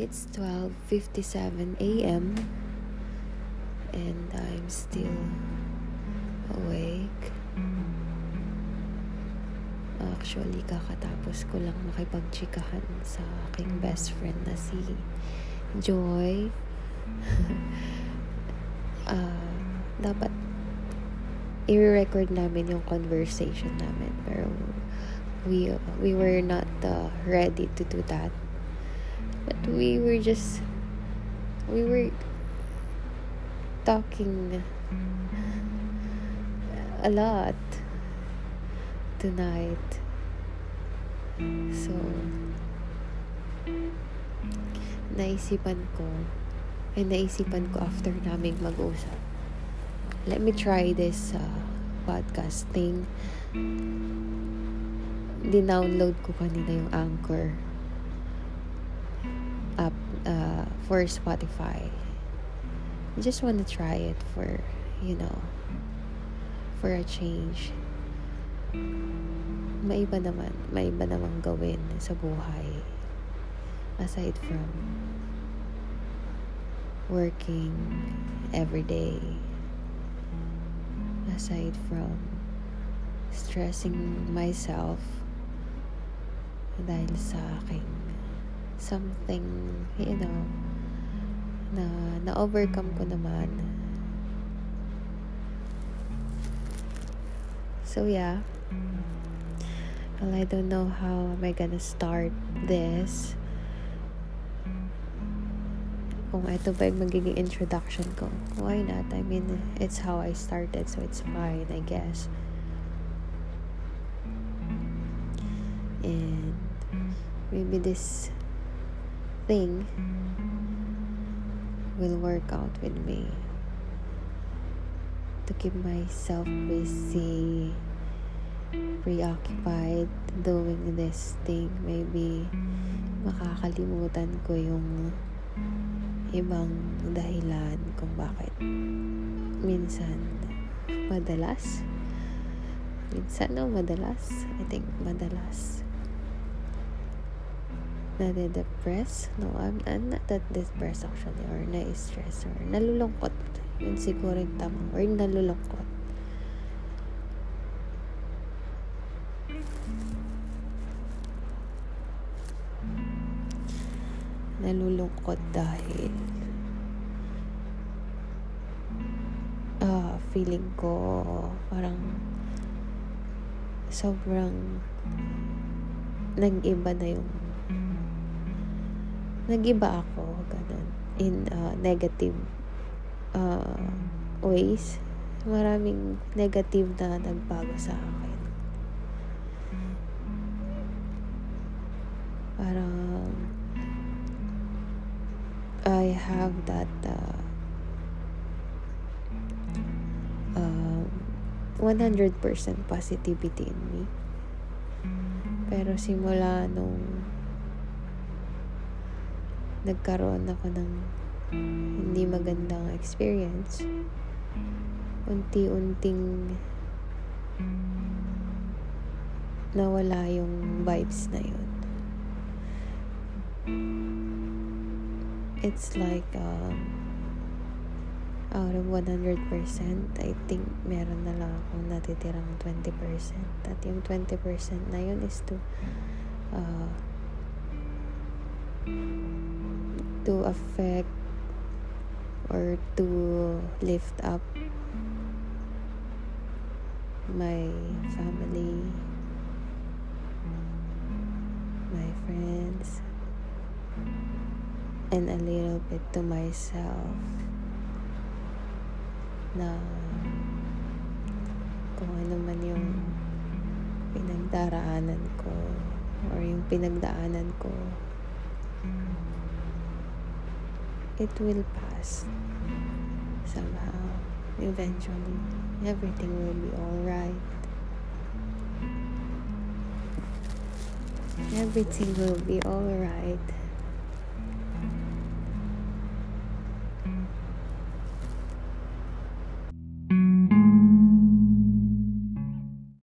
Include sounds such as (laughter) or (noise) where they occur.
It's 12:57 a.m. and I'm still awake. Actually, kakatapos ko lang makipagchikahan sa aking best friend na si Joy. uh, (laughs) dapat i-record namin yung conversation namin pero we we were not uh, ready to do that but we were just we were talking a lot tonight. So naisipan ko ay naisipan ko after naming mag-usap. Let me try this uh, podcast thing dinownload ko kanina yung Anchor for Spotify. I just want to try it for, you know, for a change. Maiba naman, maiba naman gawin sa buhay aside from working every day aside from stressing myself dahil sa aking something, you know, na na-overcome ko naman. So, yeah. Well, I don't know how am I gonna start this. Kung ito ba yung magiging introduction ko. Why not? I mean, it's how I started, so it's fine, I guess. And maybe this thing will work out with me. To keep myself busy preoccupied doing this thing maybe makakalimutan ko yung ibang dahilan kung bakit minsan madalas minsan no madalas I think madalas nade-depress. No, I'm, I'm not that depressed actually or na-stress or nalulungkot. Yun siguro yung tamang word, nalulungkot. Nalulungkot dahil uh, feeling ko parang sobrang nag-iba na yung nagiba ako, ganun, in uh, negative uh, ways. Maraming negative na nagbago sa akin. Parang I have that uh, uh, 100% positivity in me. Pero simula nung nagkaroon ako ng hindi magandang experience, unti-unting nawala yung vibes na yun. It's like, um, out of 100%, I think meron na lang akong natitirang 20%. At yung 20% na yun is to, uh, to affect or to lift up my family, my friends, and a little bit to myself. Na kung ano man yung pinagdaraanan ko or yung pinagdaanan ko it will pass. Somehow eventually everything will be all right everything will be all right